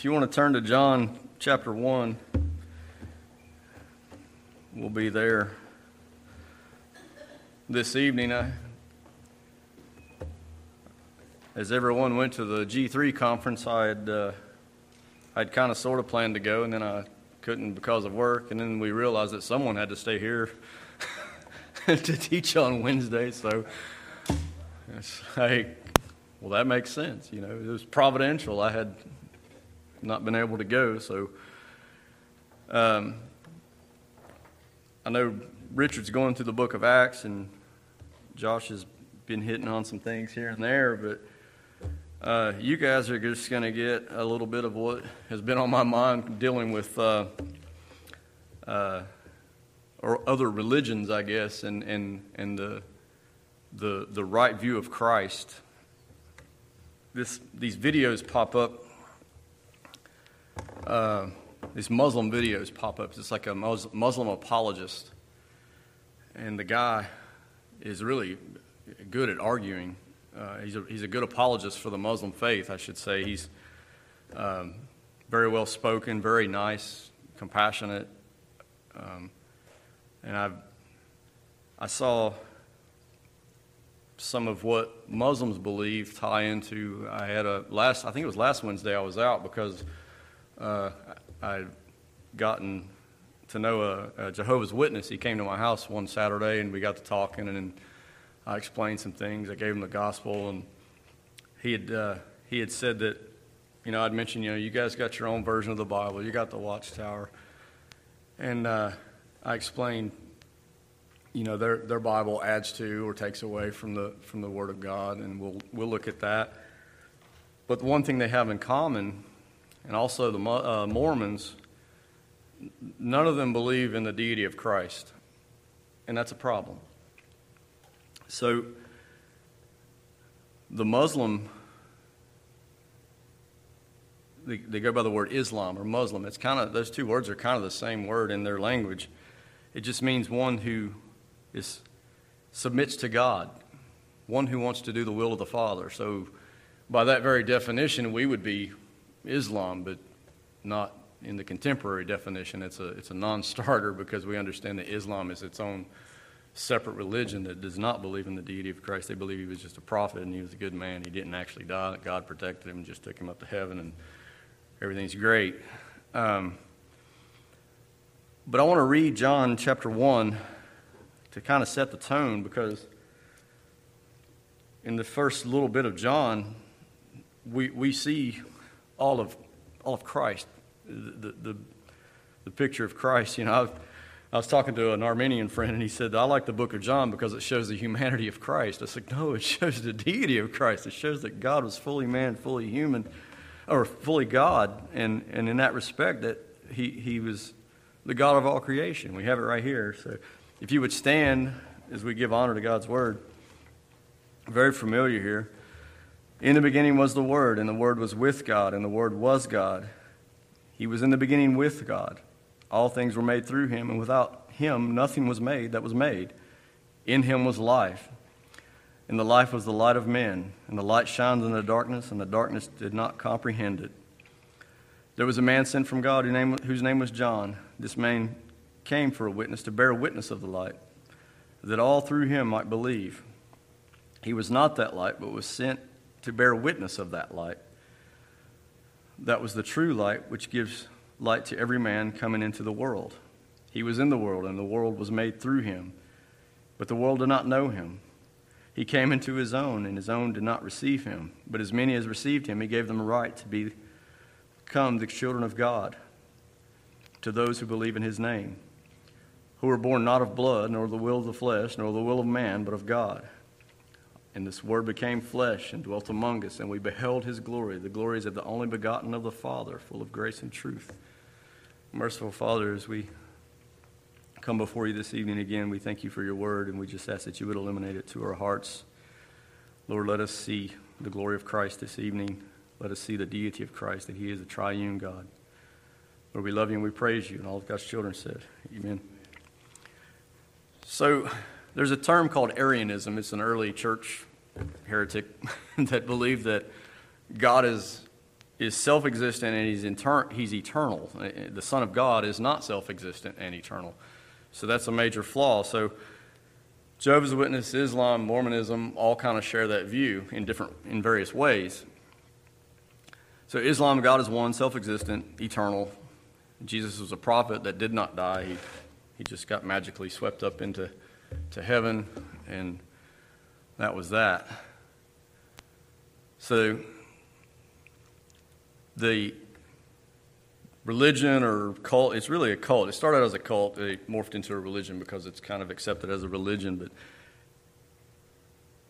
If you want to turn to John chapter 1, we'll be there this evening. I, as everyone went to the G3 conference, I had, uh, I'd kind of sort of planned to go, and then I couldn't because of work. And then we realized that someone had to stay here to teach on Wednesday. So it's like, well, that makes sense. You know, it was providential. I had not been able to go. So um, I know Richard's going through the book of Acts, and Josh has been hitting on some things here and there, but uh, you guys are just going to get a little bit of what has been on my mind dealing with uh, uh, or other religions, I guess, and, and, and the, the, the right view of Christ. This, these videos pop up uh, these Muslim videos pop up. It's like a Muslim apologist, and the guy is really good at arguing. Uh, he's, a, he's a good apologist for the Muslim faith, I should say. He's um, very well spoken, very nice, compassionate, um, and I I saw some of what Muslims believe tie into. I had a last I think it was last Wednesday I was out because uh, I'd gotten to know a, a, Jehovah's Witness. He came to my house one Saturday, and we got to talking, and I explained some things. I gave him the gospel, and he had uh, he had said that, you know, I'd mentioned, you know, you guys got your own version of the Bible. You got the Watchtower, and uh, I explained, you know, their their Bible adds to or takes away from the from the Word of God, and we'll we'll look at that. But the one thing they have in common and also the uh, Mormons, none of them believe in the deity of Christ. And that's a problem. So, the Muslim, they, they go by the word Islam or Muslim. It's kind of, those two words are kind of the same word in their language. It just means one who is, submits to God, one who wants to do the will of the Father. So, by that very definition, we would be Islam, but not in the contemporary definition. It's a, it's a non starter because we understand that Islam is its own separate religion that does not believe in the deity of Christ. They believe he was just a prophet and he was a good man. He didn't actually die. God protected him and just took him up to heaven, and everything's great. Um, but I want to read John chapter 1 to kind of set the tone because in the first little bit of John, we, we see all of, all of Christ, the, the, the picture of Christ. You know, I've, I was talking to an Armenian friend, and he said, I like the book of John because it shows the humanity of Christ. I said, No, it shows the deity of Christ. It shows that God was fully man, fully human, or fully God. And, and in that respect, that he, he was the God of all creation. We have it right here. So if you would stand as we give honor to God's word, very familiar here. In the beginning was the Word, and the Word was with God, and the Word was God. He was in the beginning with God. All things were made through him, and without him nothing was made that was made. In him was life, and the life was the light of men, and the light shines in the darkness, and the darkness did not comprehend it. There was a man sent from God whose name was John. This man came for a witness, to bear witness of the light, that all through him might believe. He was not that light, but was sent to bear witness of that light. That was the true light which gives light to every man coming into the world. He was in the world, and the world was made through him, but the world did not know him. He came into his own, and his own did not receive him. But as many as received him, he gave them a right to become the children of God, to those who believe in his name, who were born not of blood, nor the will of the flesh, nor the will of man, but of God. And this Word became flesh and dwelt among us, and we beheld his glory, the glories of the only begotten of the Father, full of grace and truth. Merciful Father, as we come before you this evening again, we thank you for your Word, and we just ask that you would illuminate it to our hearts. Lord, let us see the glory of Christ this evening. Let us see the deity of Christ, that he is a triune God. Lord, we love you and we praise you, and all of God's children said, Amen. So, there's a term called Arianism. It's an early church heretic that believed that God is is self existent and he's, inter- he's eternal. Uh, the Son of God is not self existent and eternal. So that's a major flaw. So Jehovah's Witness, Islam, Mormonism all kind of share that view in different in various ways. So Islam, God is one, self-existent, eternal. Jesus was a prophet that did not die. He, he just got magically swept up into to heaven, and that was that. So the religion or cult, it's really a cult. It started out as a cult, it morphed into a religion because it's kind of accepted as a religion. But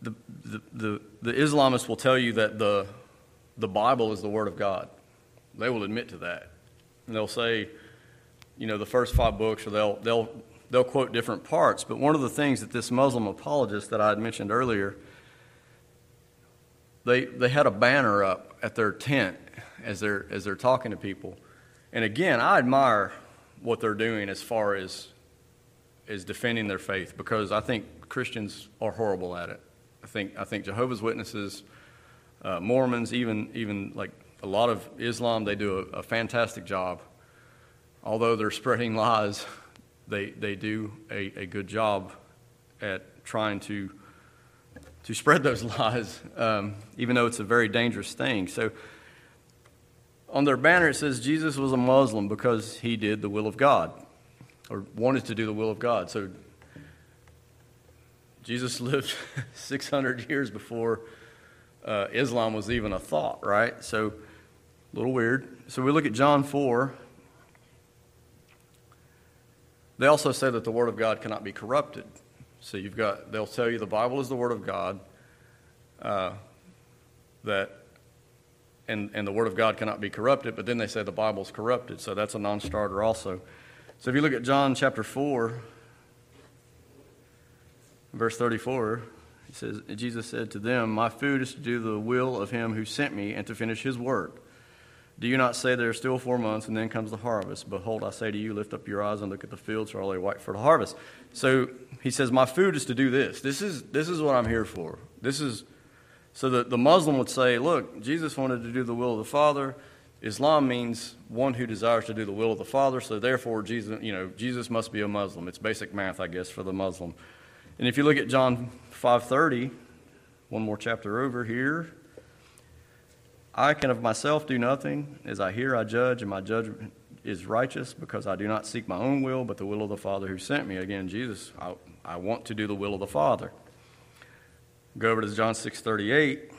the, the, the, the Islamists will tell you that the, the Bible is the Word of God. They will admit to that. And they'll say, you know, the first five books, or they'll, they'll, they'll quote different parts. But one of the things that this Muslim apologist that I had mentioned earlier, they, they had a banner up at their tent as they're, as they're talking to people. And again, I admire what they're doing as far as, as defending their faith because I think Christians are horrible at it. I think, I think Jehovah's Witnesses, uh, Mormons, even, even like a lot of Islam, they do a, a fantastic job. Although they're spreading lies, they, they do a, a good job at trying to, to spread those lies, um, even though it's a very dangerous thing. So on their banner it says Jesus was a Muslim because he did the will of God or wanted to do the will of God. So Jesus lived 600 years before uh, Islam was even a thought, right? So a little weird. So we look at John 4. They also say that the Word of God cannot be corrupted. So you've got, they'll tell you the Bible is the Word of God, uh, that and, and the Word of God cannot be corrupted, but then they say the Bible's corrupted, so that's a non starter also. So if you look at John chapter 4, verse 34, he says, Jesus said to them, My food is to do the will of him who sent me and to finish his work. Do you not say there are still four months and then comes the harvest? Behold, I say to you, lift up your eyes and look at the fields, for all they white for the harvest. So he says, My food is to do this. This is, this is what I'm here for. This is so the, the Muslim would say, look, Jesus wanted to do the will of the Father. Islam means one who desires to do the will of the Father, so therefore Jesus, you know, Jesus must be a Muslim. It's basic math, I guess, for the Muslim. And if you look at John 5:30, one more chapter over here, I can of myself do nothing. As I hear, I judge, and my judgment is righteous because I do not seek my own will, but the will of the Father who sent me. Again, Jesus, I, I want to do the will of the Father. Go over to John 6:38.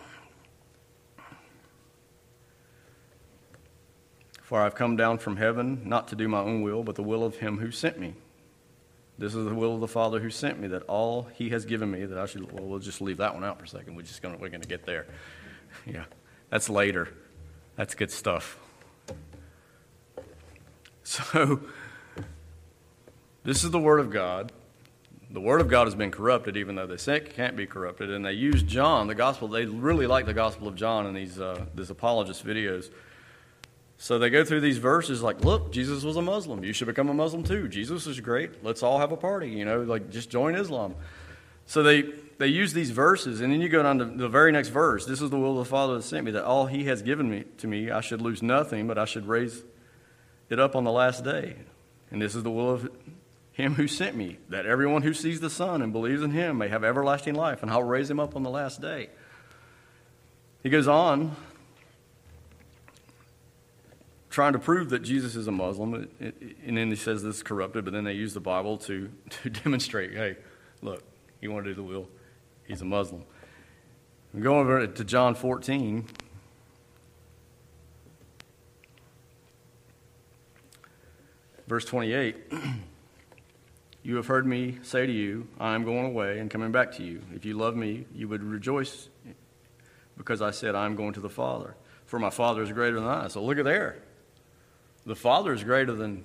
For I've come down from heaven not to do my own will, but the will of him who sent me. This is the will of the Father who sent me, that all he has given me, that I should, well, we'll just leave that one out for a second. We're just going to, we're going to get there. Yeah, that's later. That's good stuff. So, this is the Word of God the Word of God has been corrupted, even though they say it can't be corrupted. And they use John, the Gospel. They really like the Gospel of John in these uh, these apologist videos. So they go through these verses like, look, Jesus was a Muslim. You should become a Muslim too. Jesus is great. Let's all have a party. You know, like just join Islam. So they they use these verses, and then you go down to the very next verse. This is the will of the Father that sent me, that all He has given me to me, I should lose nothing, but I should raise it up on the last day. And this is the will of him who sent me, that everyone who sees the Son and believes in him may have everlasting life, and I'll raise him up on the last day. He goes on, trying to prove that Jesus is a Muslim, and then he says this is corrupted, but then they use the Bible to, to demonstrate hey, look, he wanted to do the will, he's a Muslim. We go over to John 14. Verse 28. You have heard me say to you, I am going away and coming back to you. If you love me, you would rejoice because I said, I am going to the Father. For my Father is greater than I. So look at there. The Father is greater than,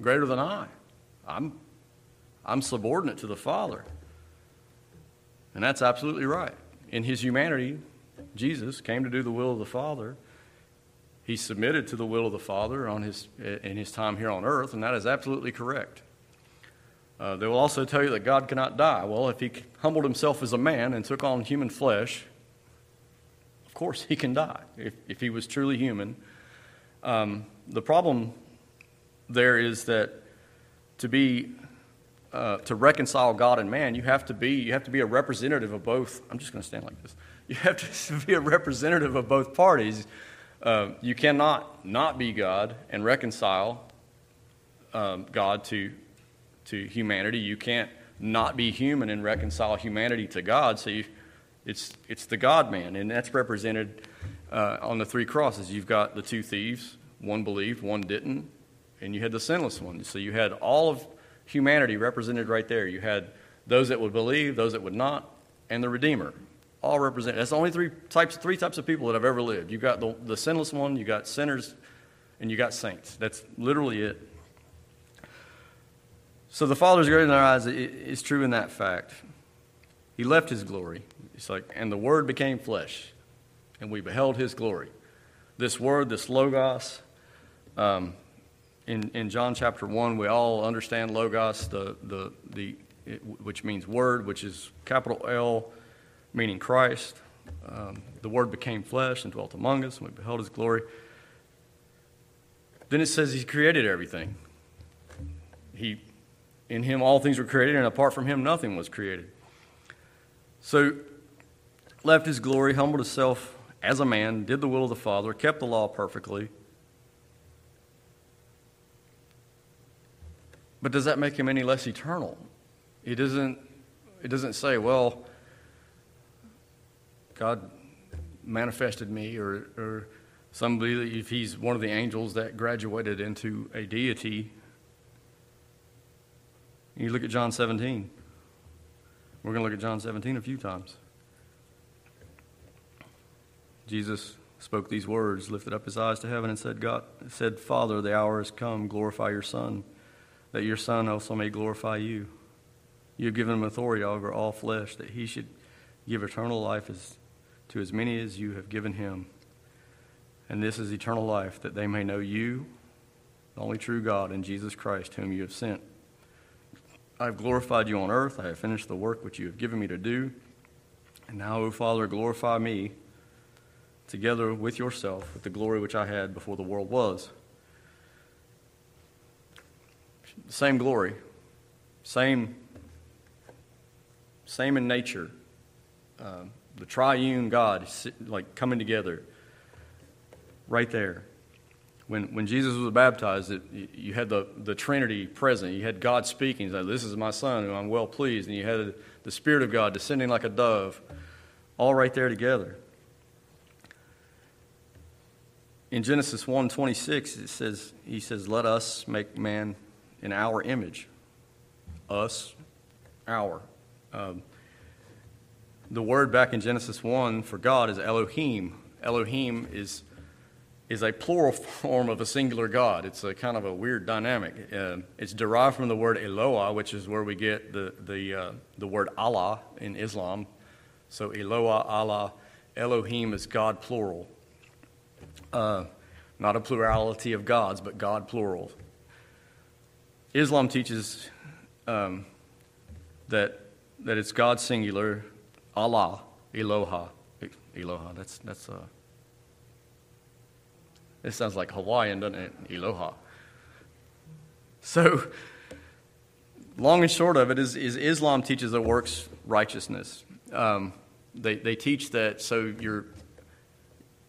greater than I. I'm, I'm subordinate to the Father. And that's absolutely right. In his humanity, Jesus came to do the will of the Father. He submitted to the will of the Father on his, in his time here on earth, and that is absolutely correct. Uh, they will also tell you that God cannot die. Well, if he humbled himself as a man and took on human flesh, Of course, he can die if, if he was truly human. Um, the problem there is that to be uh, to reconcile God and man, you have to be you have to be a representative of both. I'm just going to stand like this. You have to be a representative of both parties. Uh, you cannot not be God and reconcile um, God to to humanity. You can't not be human and reconcile humanity to God. So you, it's it's the God man, and that's represented uh, on the three crosses. You've got the two thieves. One believed, one didn't, and you had the sinless one. So you had all of humanity represented right there. You had those that would believe, those that would not, and the Redeemer. All represented. That's the only three types, three types of people that have ever lived. You got the, the sinless one, you got sinners, and you got saints. That's literally it. So the Father's greater in our eyes is true in that fact. He left his glory. It's like, and the Word became flesh, and we beheld his glory. This Word, this Logos, um, in, in John chapter 1, we all understand Logos, the, the, the, which means word, which is capital L, meaning Christ. Um, the Word became flesh and dwelt among us, and we beheld His glory. Then it says He created everything. He, in Him, all things were created, and apart from Him, nothing was created. So, left His glory, humbled Himself as a man, did the will of the Father, kept the law perfectly But does that make him any less eternal? It doesn't, it doesn't say, well, God manifested me, or, or somebody, if he's one of the angels that graduated into a deity. You look at John 17. We're going to look at John 17 a few times. Jesus spoke these words, lifted up his eyes to heaven, and said, God said, Father, the hour has come, glorify your Son that your Son also may glorify you. You have given him authority over all flesh, that he should give eternal life as, to as many as you have given him. And this is eternal life, that they may know you, the only true God, and Jesus Christ, whom you have sent. I have glorified you on earth. I have finished the work which you have given me to do. And now, O Father, glorify me together with yourself with the glory which I had before the world was same glory, same, same in nature. Uh, the triune God, like coming together, right there. When, when Jesus was baptized, it, you had the, the Trinity present. You had God speaking. Like, this is my Son, whom I'm well pleased. And you had the Spirit of God descending like a dove, all right there together. In Genesis 1:26, it says, He says, "Let us make man in our image. Us, our. Um, the word back in Genesis 1 for God is Elohim. Elohim is, is a plural form of a singular God. It's a kind of a weird dynamic. Uh, it's derived from the word Eloah, which is where we get the, the, uh, the word Allah in Islam. So Eloah, Allah, Elohim is God plural. Uh, not a plurality of gods, but God plural. Islam teaches um, that, that it's God singular, Allah, Eloha. Eloha, that's, that's uh, it sounds like Hawaiian, doesn't it? Eloha. So, long and short of it is, is Islam teaches that works righteousness. Um, they, they teach that so your,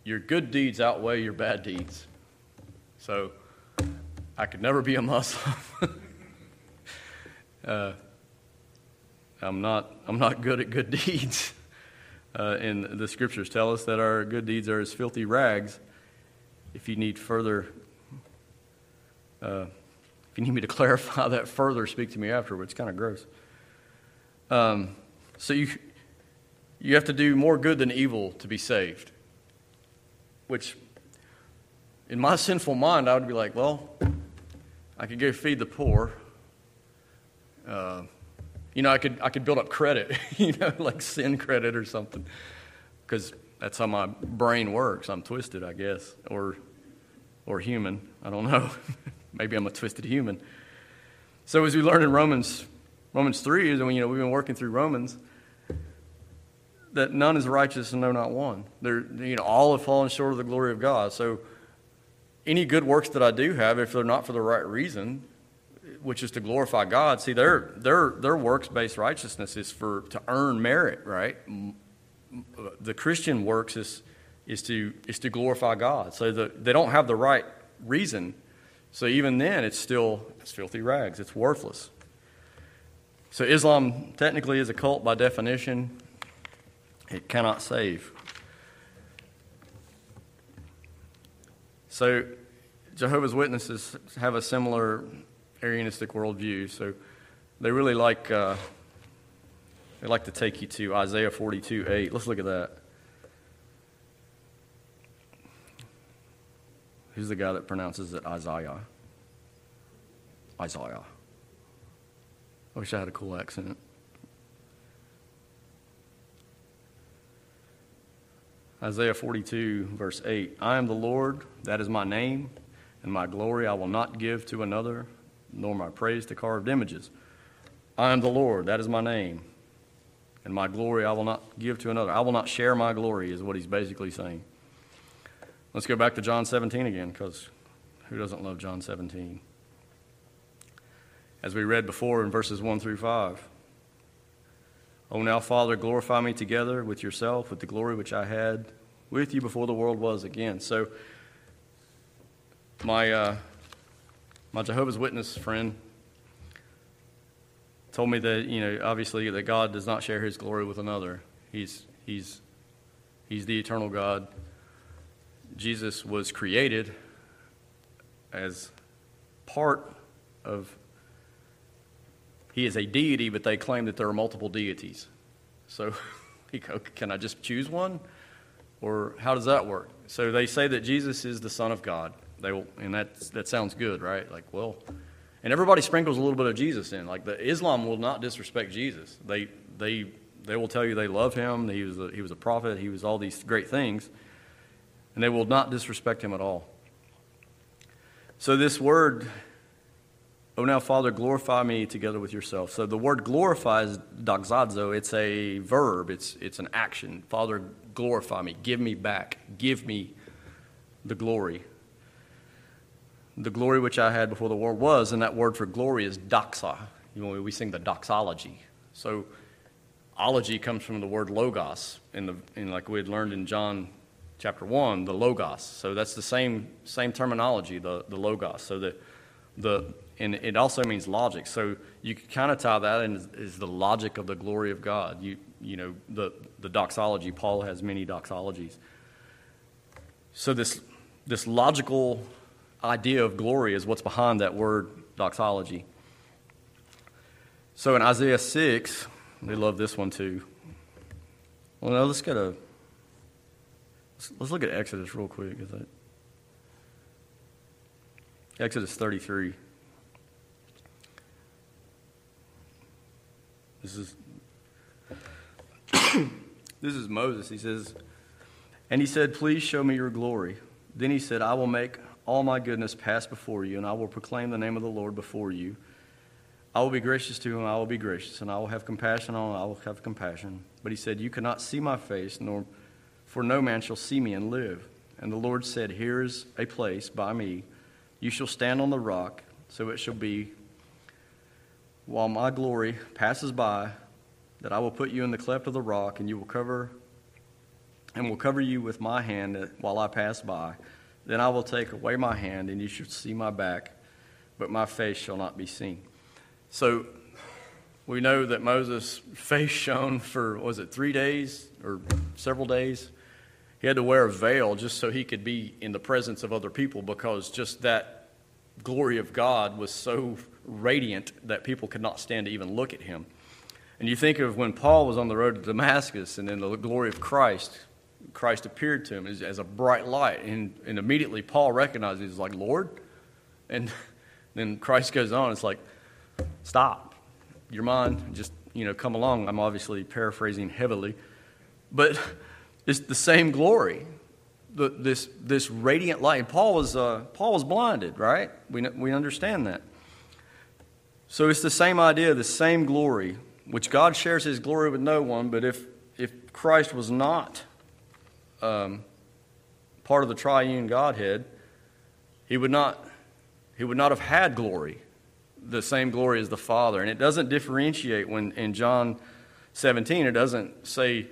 your good deeds outweigh your bad deeds. So, I could never be a Muslim. uh, I'm not, I'm not good at good deeds. Uh, and the scriptures tell us that our good deeds are as filthy rags. If you need further, uh, if you need me to clarify that further, speak to me afterwards. It's kind of gross. Um, so you, you have to do more good than evil to be saved. Which, in my sinful mind, I would be like, well, I could go feed the poor. Uh, you know, I could, I could build up credit, you know, like sin credit or something, because that's how my brain works. I'm twisted, I guess, or, or human. I don't know. Maybe I'm a twisted human. So as we learn in Romans, Romans 3, is when, you know, we've been working through Romans, that none is righteous and no, not one. They're, you know, all have fallen short of the glory of God. So any good works that I do have, if they're not for the right reason, which is to glorify God, see, their, their, their works based righteousness is for to earn merit, right? The Christian works is, is, to, is to glorify God. So the, they don't have the right reason. So even then, it's still it's filthy rags, it's worthless. So Islam technically is a cult by definition. It cannot save. So, Jehovah's Witnesses have a similar Arianistic worldview. So, they really like uh, they like to take you to Isaiah 42 8. Let's look at that. Who's the guy that pronounces it Isaiah? Isaiah. I wish I had a cool accent. Isaiah 42, verse 8 I am the Lord, that is my name, and my glory I will not give to another, nor my praise to carved images. I am the Lord, that is my name, and my glory I will not give to another. I will not share my glory, is what he's basically saying. Let's go back to John 17 again, because who doesn't love John 17? As we read before in verses 1 through 5. O now, Father, glorify me together with yourself, with the glory which I had with you before the world was again. So, my, uh, my Jehovah's Witness friend told me that, you know, obviously that God does not share his glory with another. He's, he's, he's the eternal God. Jesus was created as part of he is a deity, but they claim that there are multiple deities. So, can I just choose one? Or how does that work? So they say that Jesus is the Son of God. They will, and that that sounds good, right? Like, well, and everybody sprinkles a little bit of Jesus in. Like the Islam will not disrespect Jesus. They they they will tell you they love him. He was a, he was a prophet. He was all these great things, and they will not disrespect him at all. So this word Oh, now, Father, glorify me together with yourself. So the word glorify is doxazo. It's a verb, it's, it's an action. Father, glorify me. Give me back. Give me the glory. The glory which I had before the world was, and that word for glory is doxa. You know, we sing the doxology. So ology comes from the word logos, in the, in like we had learned in John chapter 1, the logos. So that's the same, same terminology, the, the logos. So the, the and it also means logic. So you can kind of tie that in as, as, the logic of the glory of God. You, you know, the, the doxology, Paul has many doxologies. So this, this logical idea of glory is what's behind that word doxology. So in Isaiah 6, they love this one too. Well, now let's get a, let's, let's look at Exodus real quick. Is that Exodus 33. This is this is Moses. He says, and he said, "Please show me your glory." Then he said, "I will make all my goodness pass before you, and I will proclaim the name of the Lord before you. I will be gracious to him, I will be gracious, and I will have compassion on him, I will have compassion." But he said, "You cannot see my face, nor for no man shall see me and live." And the Lord said, "Here is a place by me. You shall stand on the rock, so it shall be while my glory passes by, that I will put you in the cleft of the rock, and you will cover and will cover you with my hand while I pass by. Then I will take away my hand, and you shall see my back, but my face shall not be seen. So we know that Moses' face shone for, was it three days or several days? He had to wear a veil just so he could be in the presence of other people because just that glory of God was so radiant that people could not stand to even look at him. And you think of when Paul was on the road to Damascus and then the glory of Christ, Christ appeared to him as, as a bright light. And, and immediately Paul recognizes, he's like, Lord? And then Christ goes on, it's like, stop. Your mind, just, you know, come along. I'm obviously paraphrasing heavily. But it's the same glory. The, this, this radiant light. Paul was, uh, Paul was blinded, right? We, we understand that. So it's the same idea, the same glory, which God shares his glory with no one, but if, if Christ was not um, part of the triune Godhead, he would not he would not have had glory, the same glory as the Father. And it doesn't differentiate when in John 17, it doesn't say,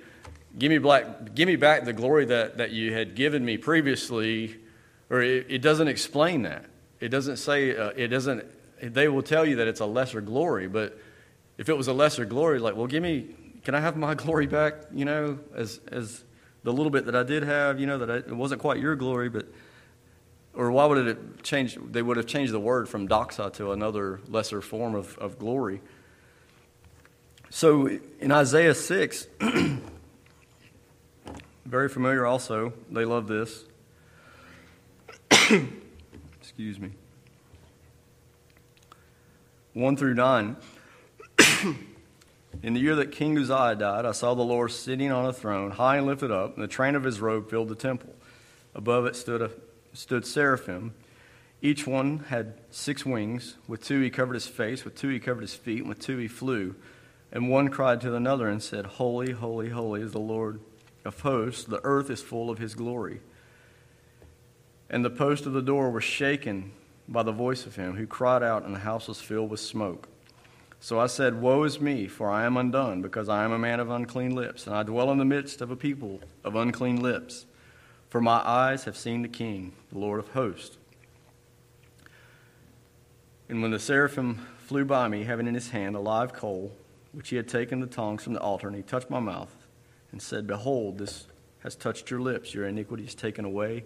Give me, black, give me back the glory that, that you had given me previously, or it, it doesn't explain that. It doesn't say, uh, it doesn't, they will tell you that it's a lesser glory, but if it was a lesser glory, like, well, give me, can I have my glory back, you know, as, as the little bit that I did have, you know, that I, it wasn't quite your glory, but or why would it change? They would have changed the word from doxa to another lesser form of, of glory. So in Isaiah 6, very familiar also, they love this. Excuse me. 1 through 9. In the year that King Uzziah died, I saw the Lord sitting on a throne, high and lifted up, and the train of his robe filled the temple. Above it stood a stood seraphim. Each one had six wings. With two he covered his face, with two he covered his feet, and with two he flew. And one cried to another and said, Holy, holy, holy is the Lord of hosts. The earth is full of his glory. And the post of the door was shaken by the voice of him who cried out, and the house was filled with smoke. So I said, Woe is me, for I am undone, because I am a man of unclean lips, and I dwell in the midst of a people of unclean lips. For my eyes have seen the King, the Lord of hosts. And when the seraphim flew by me, having in his hand a live coal, which he had taken the tongs from the altar, and he touched my mouth, and said, Behold, this has touched your lips, your iniquity is taken away,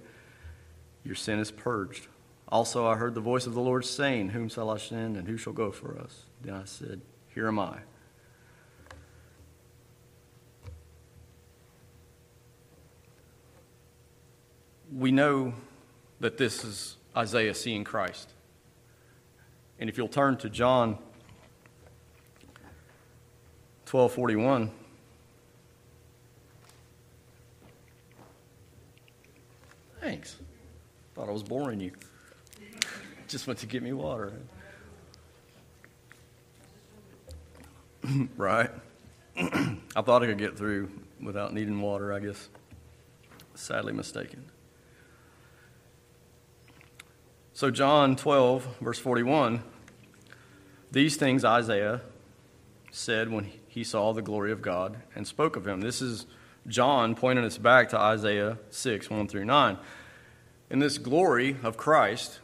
your sin is purged. Also I heard the voice of the Lord saying, Whom shall I send, and who shall go for us? Then I said, Here am I. we know that this is Isaiah seeing Christ. And if you'll turn to John 12:41 Thanks. Thought I was boring you. Just went to get me water. right? I thought I could get through without needing water, I guess. Sadly mistaken. So, John 12, verse 41, these things Isaiah said when he saw the glory of God and spoke of him. This is John pointing us back to Isaiah 6, 1 through 9. In this glory of Christ,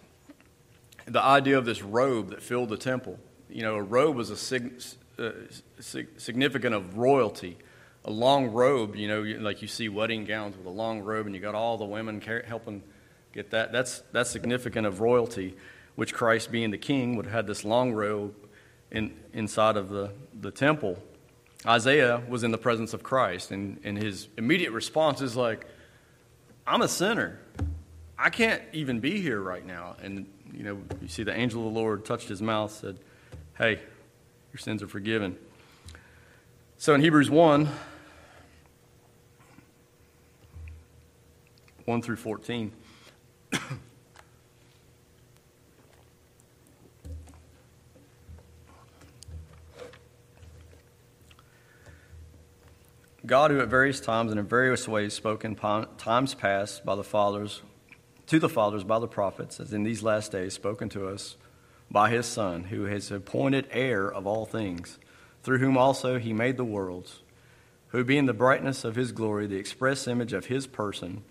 the idea of this robe that filled the temple, you know, a robe was a sig- uh, significant of royalty. A long robe, you know, like you see wedding gowns with a long robe, and you got all the women helping Get that? That's, that's significant of royalty, which Christ, being the king, would have had this long robe in, inside of the, the temple. Isaiah was in the presence of Christ, and, and his immediate response is like, I'm a sinner. I can't even be here right now. And, you know, you see the angel of the Lord touched his mouth, said, Hey, your sins are forgiven. So in Hebrews 1, 1 through 14, God, who at various times and in various ways spoke in times past by the fathers, to the fathers by the prophets, as in these last days spoken to us by his Son, who has appointed heir of all things, through whom also he made the worlds, who being the brightness of his glory, the express image of his person,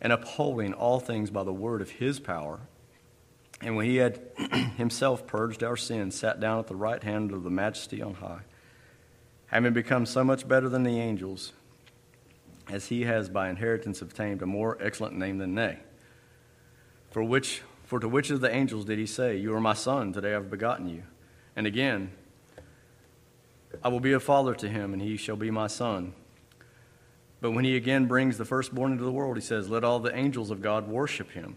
and upholding all things by the word of his power. And when he had himself purged our sins, sat down at the right hand of the majesty on high, having become so much better than the angels, as he has by inheritance obtained a more excellent name than they. For which for to which of the angels did he say, You are my son, today I have begotten you? And again, I will be a father to him, and he shall be my son. But when he again brings the firstborn into the world, he says, Let all the angels of God worship him.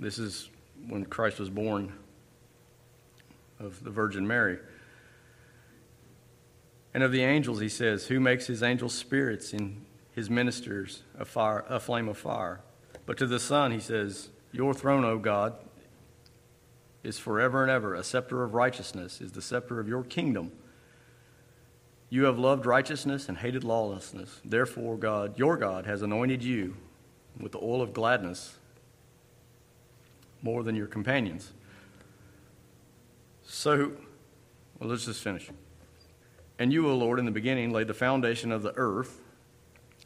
This is when Christ was born of the Virgin Mary. And of the angels, he says, Who makes his angels spirits and his ministers a, fire, a flame of fire? But to the Son, he says, Your throne, O God, is forever and ever. A scepter of righteousness is the scepter of your kingdom. You have loved righteousness and hated lawlessness. Therefore, God, your God, has anointed you with the oil of gladness more than your companions. So, well, let's just finish. And you, O Lord, in the beginning laid the foundation of the earth,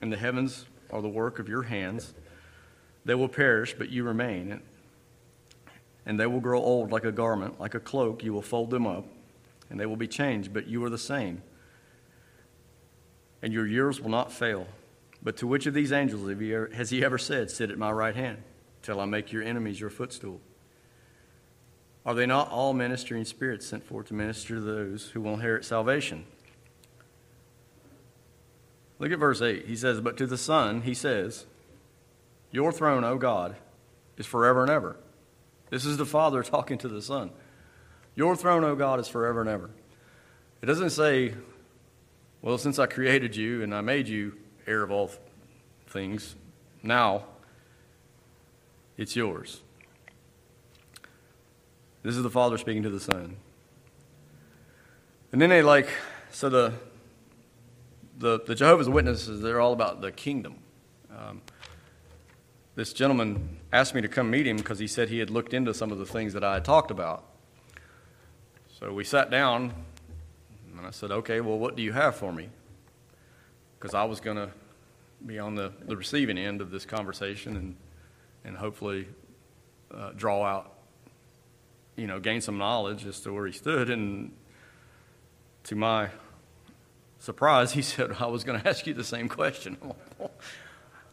and the heavens are the work of your hands. They will perish, but you remain. And they will grow old like a garment, like a cloak. You will fold them up, and they will be changed, but you are the same. And your years will not fail. But to which of these angels has he ever said, Sit at my right hand, till I make your enemies your footstool? Are they not all ministering spirits sent forth to minister to those who will inherit salvation? Look at verse 8. He says, But to the Son, he says, Your throne, O God, is forever and ever. This is the Father talking to the Son. Your throne, O God, is forever and ever. It doesn't say, Well, since I created you and I made you heir of all things, now it's yours. This is the Father speaking to the Son. And then they like, so the, the, the Jehovah's Witnesses, they're all about the kingdom. Um, this gentleman asked me to come meet him because he said he had looked into some of the things that I had talked about. So we sat down, and I said, Okay, well, what do you have for me? Because I was going to be on the, the receiving end of this conversation and, and hopefully uh, draw out you know, gain some knowledge as to where he stood. And to my surprise, he said, I was going to ask you the same question.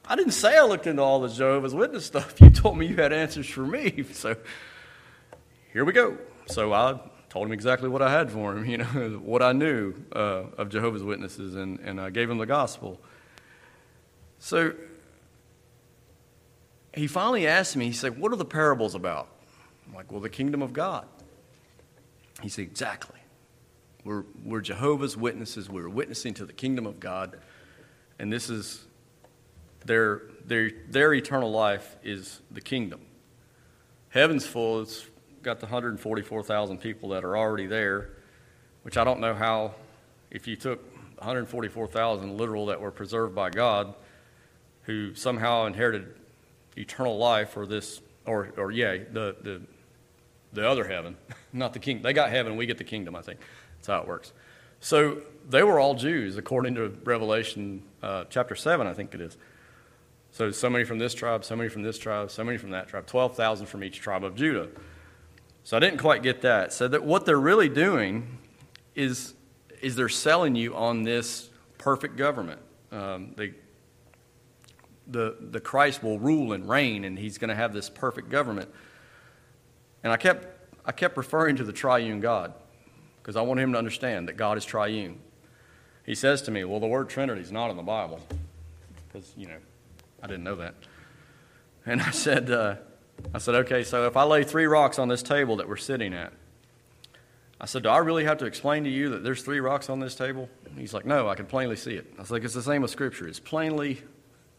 I didn't say I looked into all the Jehovah's Witness stuff. You told me you had answers for me. So here we go. So I told him exactly what I had for him, you know, what I knew uh, of Jehovah's Witnesses, and, and I gave him the gospel. So he finally asked me, he said, What are the parables about? I'm like, well, the kingdom of God. He said, exactly. We're, we're Jehovah's Witnesses. We're witnessing to the kingdom of God. And this is their, their, their eternal life is the kingdom. Heaven's full. It's got the 144,000 people that are already there, which I don't know how, if you took 144,000 literal that were preserved by God, who somehow inherited eternal life or this, or, or yeah, the, the the other heaven, not the king. They got heaven, we get the kingdom, I think. That's how it works. So they were all Jews, according to Revelation uh, chapter 7, I think it is. So, so many from this tribe, so many from this tribe, so many from that tribe, 12,000 from each tribe of Judah. So I didn't quite get that. So that what they're really doing is, is they're selling you on this perfect government. Um, they, the, the Christ will rule and reign, and he's going to have this perfect government. And I kept, I kept referring to the triune God because I want him to understand that God is triune. He says to me, Well, the word Trinity is not in the Bible because, you know, I didn't know that. And I said, uh, I said, okay, so if I lay three rocks on this table that we're sitting at, I said, do I really have to explain to you that there's three rocks on this table? He's like, no, I can plainly see it. I was like, it's the same with Scripture. It's plainly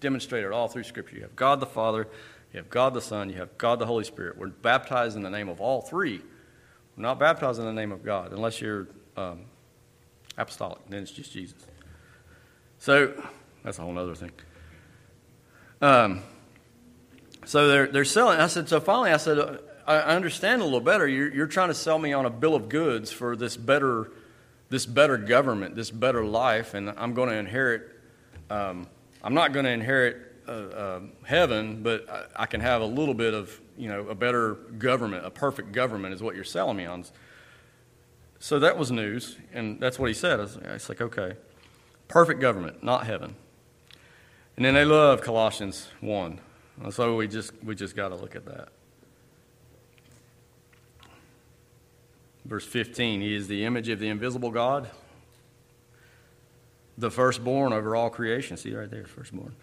demonstrated all through Scripture. You have God the Father, you have God the Son, you have God the Holy Spirit. We're baptized in the name of all three. We're not baptized in the name of God unless you're um, apostolic, then it's just Jesus. So that's a whole other thing. Um, so they're, they're selling. I said, so finally, I said, I understand a little better. You're, you're trying to sell me on a bill of goods for this better, this better government, this better life, and I'm going to inherit. Um, I'm not going to inherit uh, uh, heaven, but I, I, can have a little bit of, you know, a better government, a perfect government is what you're selling me on. So that was news, and that's what he said. I was, I was like, okay, perfect government, not heaven. And then they love Colossians 1. So we just, we just got to look at that. Verse 15 He is the image of the invisible God, the firstborn over all creation. See right there, firstborn.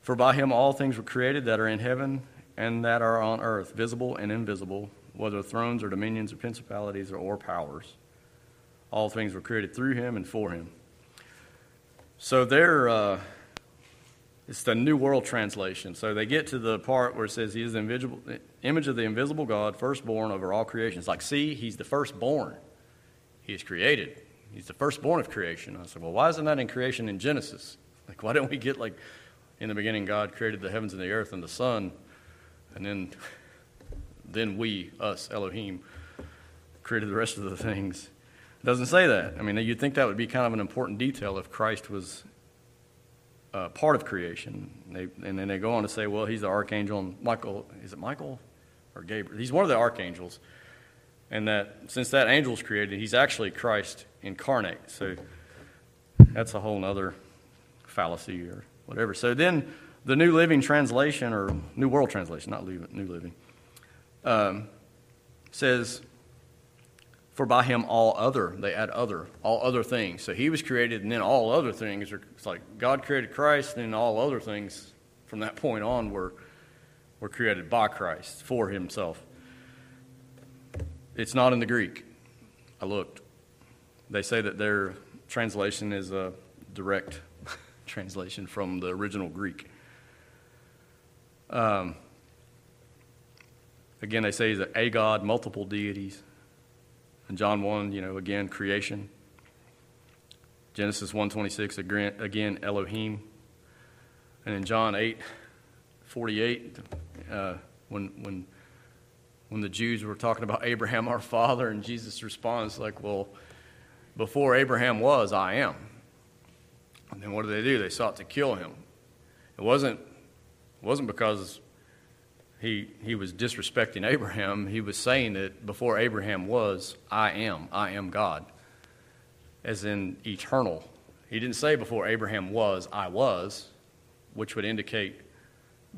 For by him all things were created that are in heaven and that are on earth, visible and invisible, whether thrones or dominions or principalities or, or powers. All things were created through him and for him. So there, uh, it's the New World Translation. So they get to the part where it says, He is the invisible, image of the invisible God, firstborn over all creation. It's like, see, He's the firstborn. He is created. He's the firstborn of creation. I said, Well, why isn't that in creation in Genesis? Like, why don't we get like in the beginning God created the heavens and the earth and the sun, and then then we, us, Elohim, created the rest of the things. It doesn't say that. I mean, you'd think that would be kind of an important detail if Christ was uh, part of creation. They, and then they go on to say, well, he's the archangel, and Michael, is it Michael or Gabriel? He's one of the archangels. And that since that angel was created, he's actually Christ incarnate. So that's a whole other fallacy or whatever. So then the New Living Translation, or New World Translation, not New Living, um, says, For by him all other, they add other, all other things. So he was created, and then all other things are, it's like God created Christ, and then all other things from that point on were, were created by Christ for himself. It's not in the Greek. I looked. They say that their translation is a direct translation from the original Greek. Um, Again, they say he's a God, multiple deities. In John 1, you know, again, creation. Genesis 1.26, again, again, Elohim. And in John 8, 48, uh, when, when, when the Jews were talking about Abraham, our father, and Jesus responds like, well, before Abraham was, I am. And then what did they do? They sought to kill him. It wasn't, it wasn't because he, he was disrespecting Abraham. He was saying that before Abraham was, I am. I am God, as in eternal. He didn't say before Abraham was, I was, which would indicate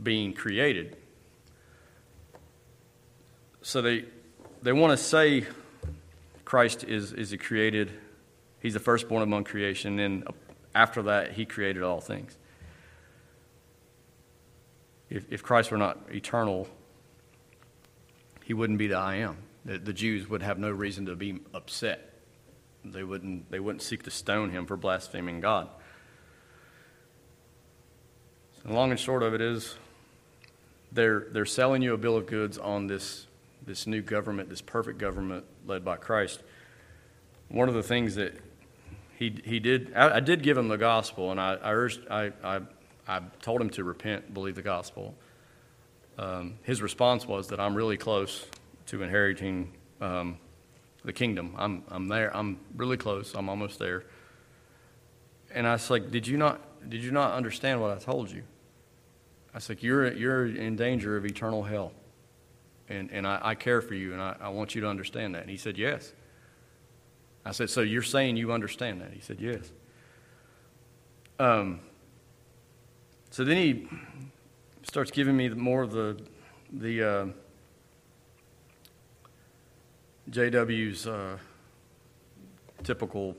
being created. So they, they want to say Christ is, is a created, he's the firstborn among creation, and after that, he created all things if, if Christ were not eternal, he wouldn't be the I am. The, the Jews would have no reason to be upset. They wouldn't, they wouldn't seek to stone him for blaspheming God. So long and short of it is they're, they're selling you a bill of goods on this, this new government, this perfect government led by Christ. One of the things that he, he did, I, I did give him the gospel, and I, I urged, I, I I told him to repent, believe the gospel. Um, his response was that I'm really close to inheriting um, the kingdom. I'm, I'm there. I'm really close. I'm almost there. And I was like, did you not, did you not understand what I told you? I said, you're, you're in danger of eternal hell. And, and I, I care for you, and I, I want you to understand that. And he said, yes. I said, so you're saying you understand that? He said, yes. Um, so then he starts giving me more of the, the uh, JW's uh, typical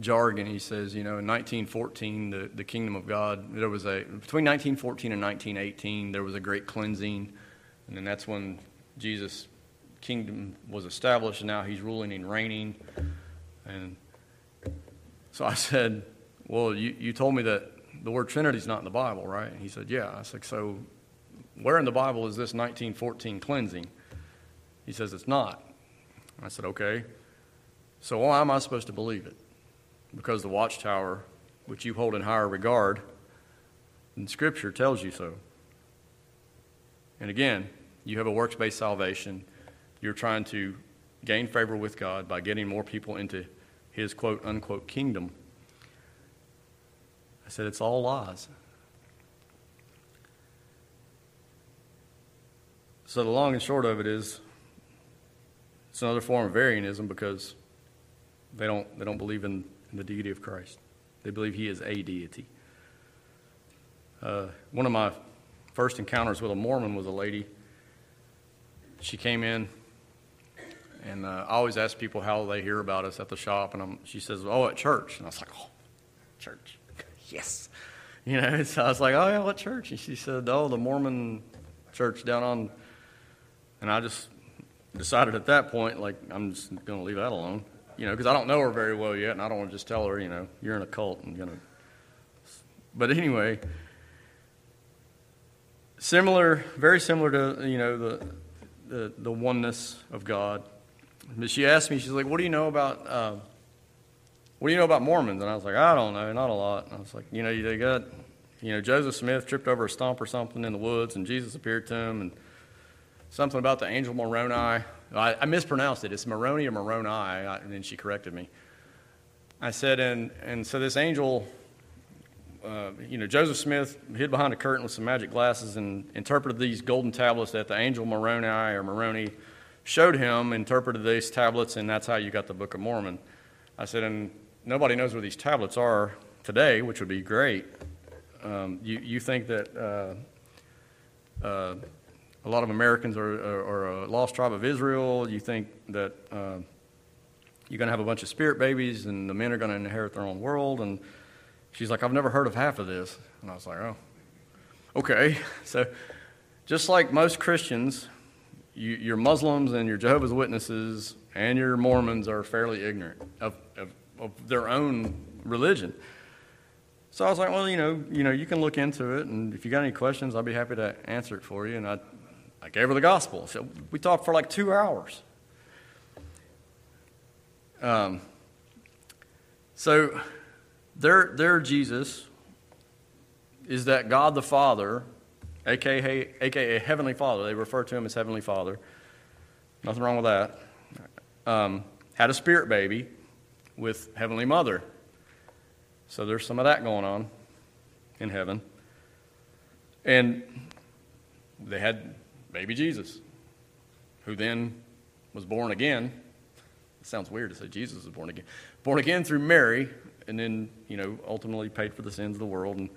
jargon. He says, you know, in 1914, the, the kingdom of God, there was a, between 1914 and 1918, there was a great cleansing. And then that's when Jesus' kingdom was established, and now he's ruling and reigning. And so I said, well, you, you told me that the word Trinity is not in the Bible, right? he said, Yeah. I said, So where in the Bible is this 1914 cleansing? He says, It's not. I said, Okay. So why am I supposed to believe it? Because the watchtower, which you hold in higher regard, in Scripture tells you so. And again, you have a works based salvation. You're trying to gain favor with God by getting more people into his quote unquote kingdom. I said, It's all lies. So the long and short of it is it's another form of Arianism because they don't, they don't believe in, in the deity of Christ. They believe he is a deity. Uh, one of my first encounters with a Mormon was a lady. She came in, and uh, I always ask people how they hear about us at the shop, and I'm, she says, "Oh, at church," and I was like, "Oh, church." Yes. You know, so I was like, oh, yeah, what church? And she said, oh, the Mormon church down on, and I just decided at that point, like, I'm just going to leave that alone, you know, because I don't know her very well yet, and I don't want to just tell her, you know, you're in a cult and going to. But anyway, similar, very similar to, you know, the, the, the oneness of God. but she asked me, she's like, "What do you know about uh, what do you know about Mormons?" And I was like, "I don't know, not a lot." And I was like, "You know, they got, you know, Joseph Smith tripped over a stump or something in the woods, and Jesus appeared to him, and something about the angel Moroni. I, I mispronounced it. It's Moroni or Moroni." I, and then she corrected me. I said, and and so this angel uh, you know, Joseph Smith hid behind a curtain with some magic glasses and interpreted these golden tablets that the angel Moroni or Moroni showed him, interpreted these tablets, and that's how you got the Book of Mormon. I said, and nobody knows where these tablets are today, which would be great. Um, you, you think that uh, uh, a lot of Americans are, are, are, a lost tribe of Israel. You think that uh, you're going to have a bunch of spirit babies and the men are going to inherit their own world. And She's like, I've never heard of half of this. And I was like, oh, okay. So, just like most Christians, you, your Muslims and your Jehovah's Witnesses and your Mormons are fairly ignorant of, of, their own religion. So I was like, well, you know, you know, you can look into it, and if you got any questions, I'll be happy to answer it for you. And I, I gave her the gospel. So we talked for like two hours. Um, so their, their Jesus is that God the Father, aka, aka Heavenly Father, they refer to him as Heavenly Father. Nothing wrong with that. Um, had a spirit baby with Heavenly Mother. So there's some of that going on in heaven. And they had baby Jesus, who then was born again. It sounds weird to say Jesus was born again. Born again through Mary, and then, you know, ultimately paid for the sins of the world and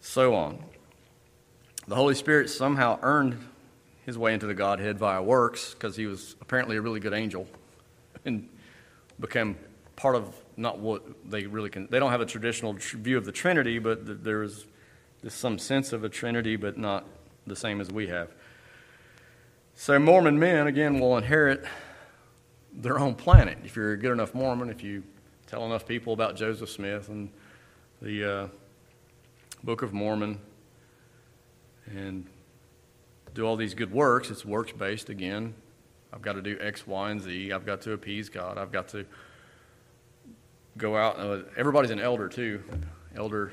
so on. The Holy Spirit somehow earned his way into the Godhead via works because he was apparently a really good angel and became part of not what they really can. They don't have a traditional view of the Trinity, but there is some sense of a Trinity, but not the same as we have. So, Mormon men, again, will inherit their own planet. If you're a good enough Mormon, if you tell enough people about Joseph Smith and the uh, Book of Mormon and do all these good works. It's works based again. I've got to do X, Y, and Z. I've got to appease God. I've got to go out. Uh, everybody's an elder, too. Elder,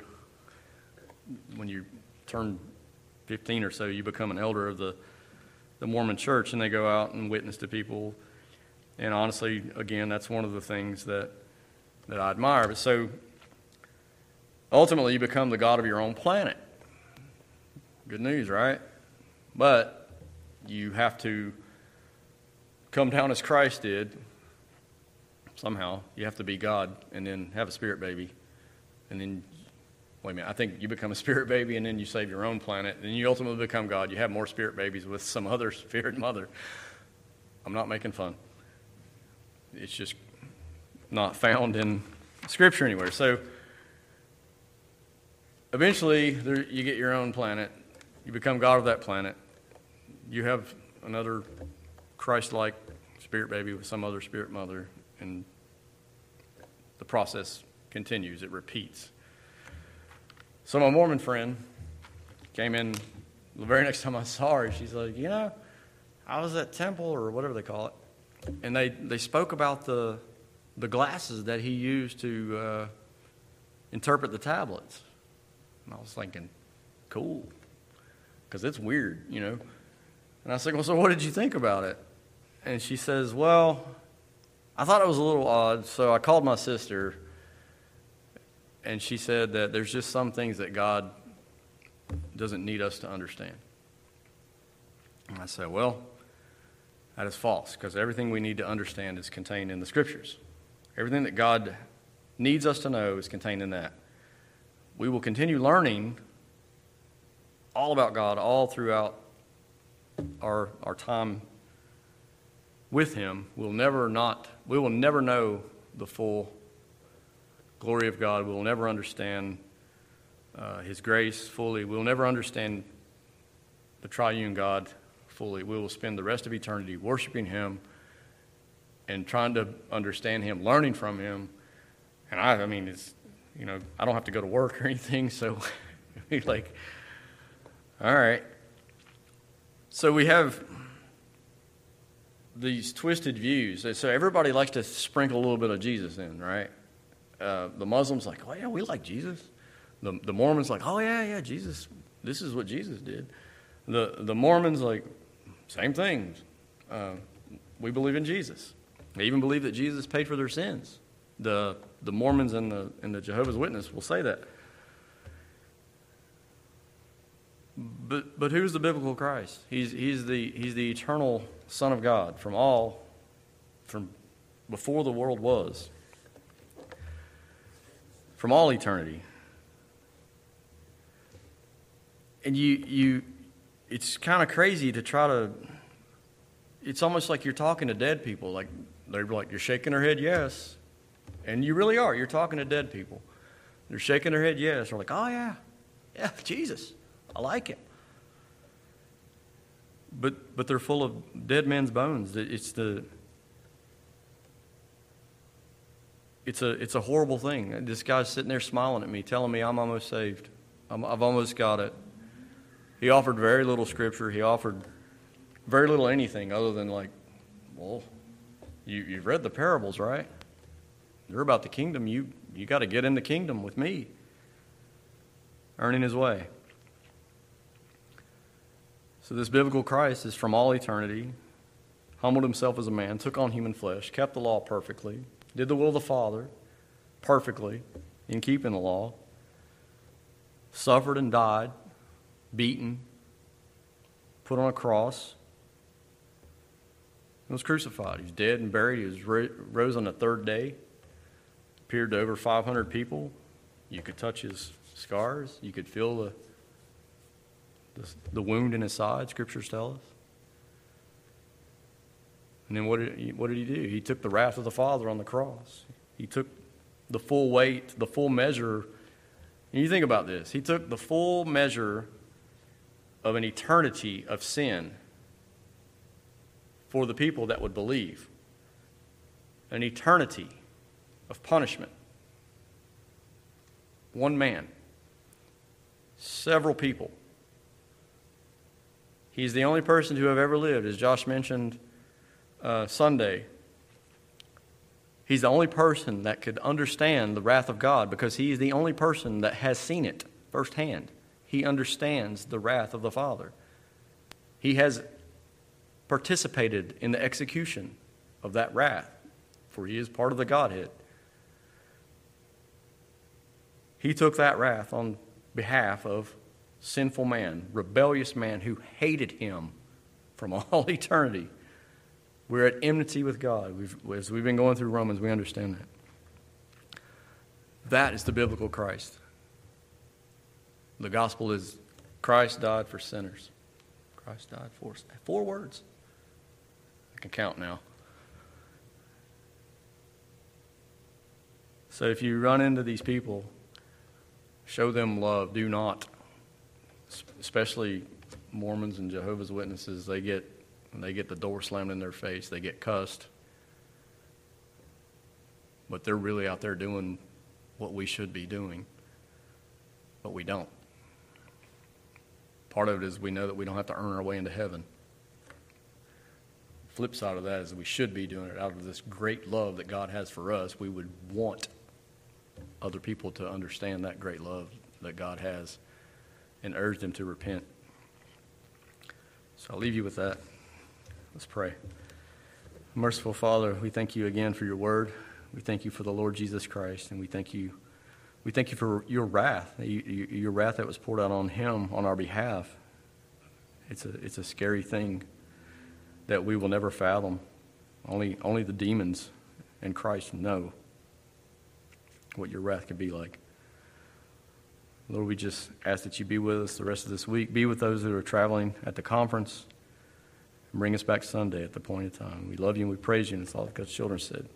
when you turn 15 or so, you become an elder of the, the Mormon church, and they go out and witness to people. And honestly, again, that's one of the things that that I admire. But so ultimately, you become the God of your own planet. Good news, right? But you have to come down as Christ did. Somehow, you have to be God and then have a spirit baby. And then, wait a minute, I think you become a spirit baby and then you save your own planet. And you ultimately become God. You have more spirit babies with some other spirit mother. I'm not making fun. It's just not found in Scripture anywhere. So eventually, there, you get your own planet. You become God of that planet. You have another Christ like spirit baby with some other spirit mother, and the process continues, it repeats. So, my Mormon friend came in the very next time I saw her. She's like, You know, I was at temple or whatever they call it, and they, they spoke about the the glasses that he used to uh, interpret the tablets. And I was thinking, cool, because it's weird, you know. And I said, well, so what did you think about it? And she says, well, I thought it was a little odd, so I called my sister, and she said that there's just some things that God doesn't need us to understand. And I said, well, that is false, because everything we need to understand is contained in the scriptures. Everything that God needs us to know is contained in that. We will continue learning all about God all throughout our, our time with Him. We'll never not, we will never know the full glory of God. We will never understand uh, His grace fully. We will never understand the triune God fully. We will spend the rest of eternity worshiping Him and trying to understand him, learning from him. And I, I mean, it's, you know, I don't have to go to work or anything, so like, all right. So we have these twisted views. So everybody likes to sprinkle a little bit of Jesus in, right? Uh, the Muslims like, oh yeah, we like Jesus. The the Mormons like, oh yeah, yeah, Jesus. This is what Jesus did. The the Mormons like, same thing. Uh, we believe in Jesus. They even believe that Jesus paid for their sins. The the Mormons and the and the Jehovah's Witness will say that. But, but who's the biblical Christ? He's, he's, the, he's the eternal Son of God from all, from before the world was, from all eternity. And you, you, it's kind of crazy to try to, it's almost like you're talking to dead people. Like, they're like, you're shaking their head, yes. And you really are. You're talking to dead people. They're shaking their head, yes. They're like, oh, yeah, yeah, Jesus. I like it. But, but they're full of dead men's bones. It's the it's a it's a horrible thing. This guy's sitting there smiling at me, telling me I'm almost saved. i have almost got it. He offered very little scripture. He offered very little anything other than like, well, you you've read the parables, right? They're about the kingdom. You you got to get in the kingdom with me. Earning his way. So, this biblical Christ is from all eternity, humbled himself as a man, took on human flesh, kept the law perfectly, did the will of the Father perfectly in keeping the law, suffered and died, beaten, put on a cross, and was crucified. He was dead and buried. He was rose on the third day, appeared to over 500 people. You could touch his scars, you could feel the the, wound in his side, scriptures tell us. And then what did, he, what did he do? He took the wrath of the Father on the cross. He took the full weight, the full measure. And you think about this. He took the full measure of an eternity of sin for the people that would believe, an eternity of punishment. One man, several people. He's the only person to have ever lived, as Josh mentioned uh, Sunday. He's the only person that could understand the wrath of God because he is the only person that has seen it firsthand. He understands the wrath of the Father. He has participated in the execution of that wrath, for he is part of the Godhead. He took that wrath on behalf of sinful man, rebellious man who hated him from all eternity. We're at enmity with God. We've, as we've been going through Romans, we understand that. That is the biblical Christ. The gospel is Christ died for sinners. Christ died for us. Four words. I can count now. So if you run into these people, show them love. Do not especially Mormons and Jehovah's Witnesses, they get they get the door slammed in their face, they get cussed. But they're really out there doing what we should be doing, but we don't. Part of it is we know that we don't have to earn our way into heaven. Flip side of that is we should be doing it out of this great love that God has for us. We would want other people to understand that great love that God has and urge them to repent. So I'll leave you with that. Let's pray. Merciful Father, we thank you again for your word. We thank you for the Lord Jesus Christ, and we thank you. We thank you for your wrath, your wrath that was poured out on him on our behalf. It's a, it's a scary thing that we will never fathom. Only, only the demons and Christ know what your wrath can be like. Lord, we just ask that you be with us the rest of this week. Be with those who are traveling at the conference. And bring us back Sunday at the point of time. We love you and we praise you, and it's all God's children said.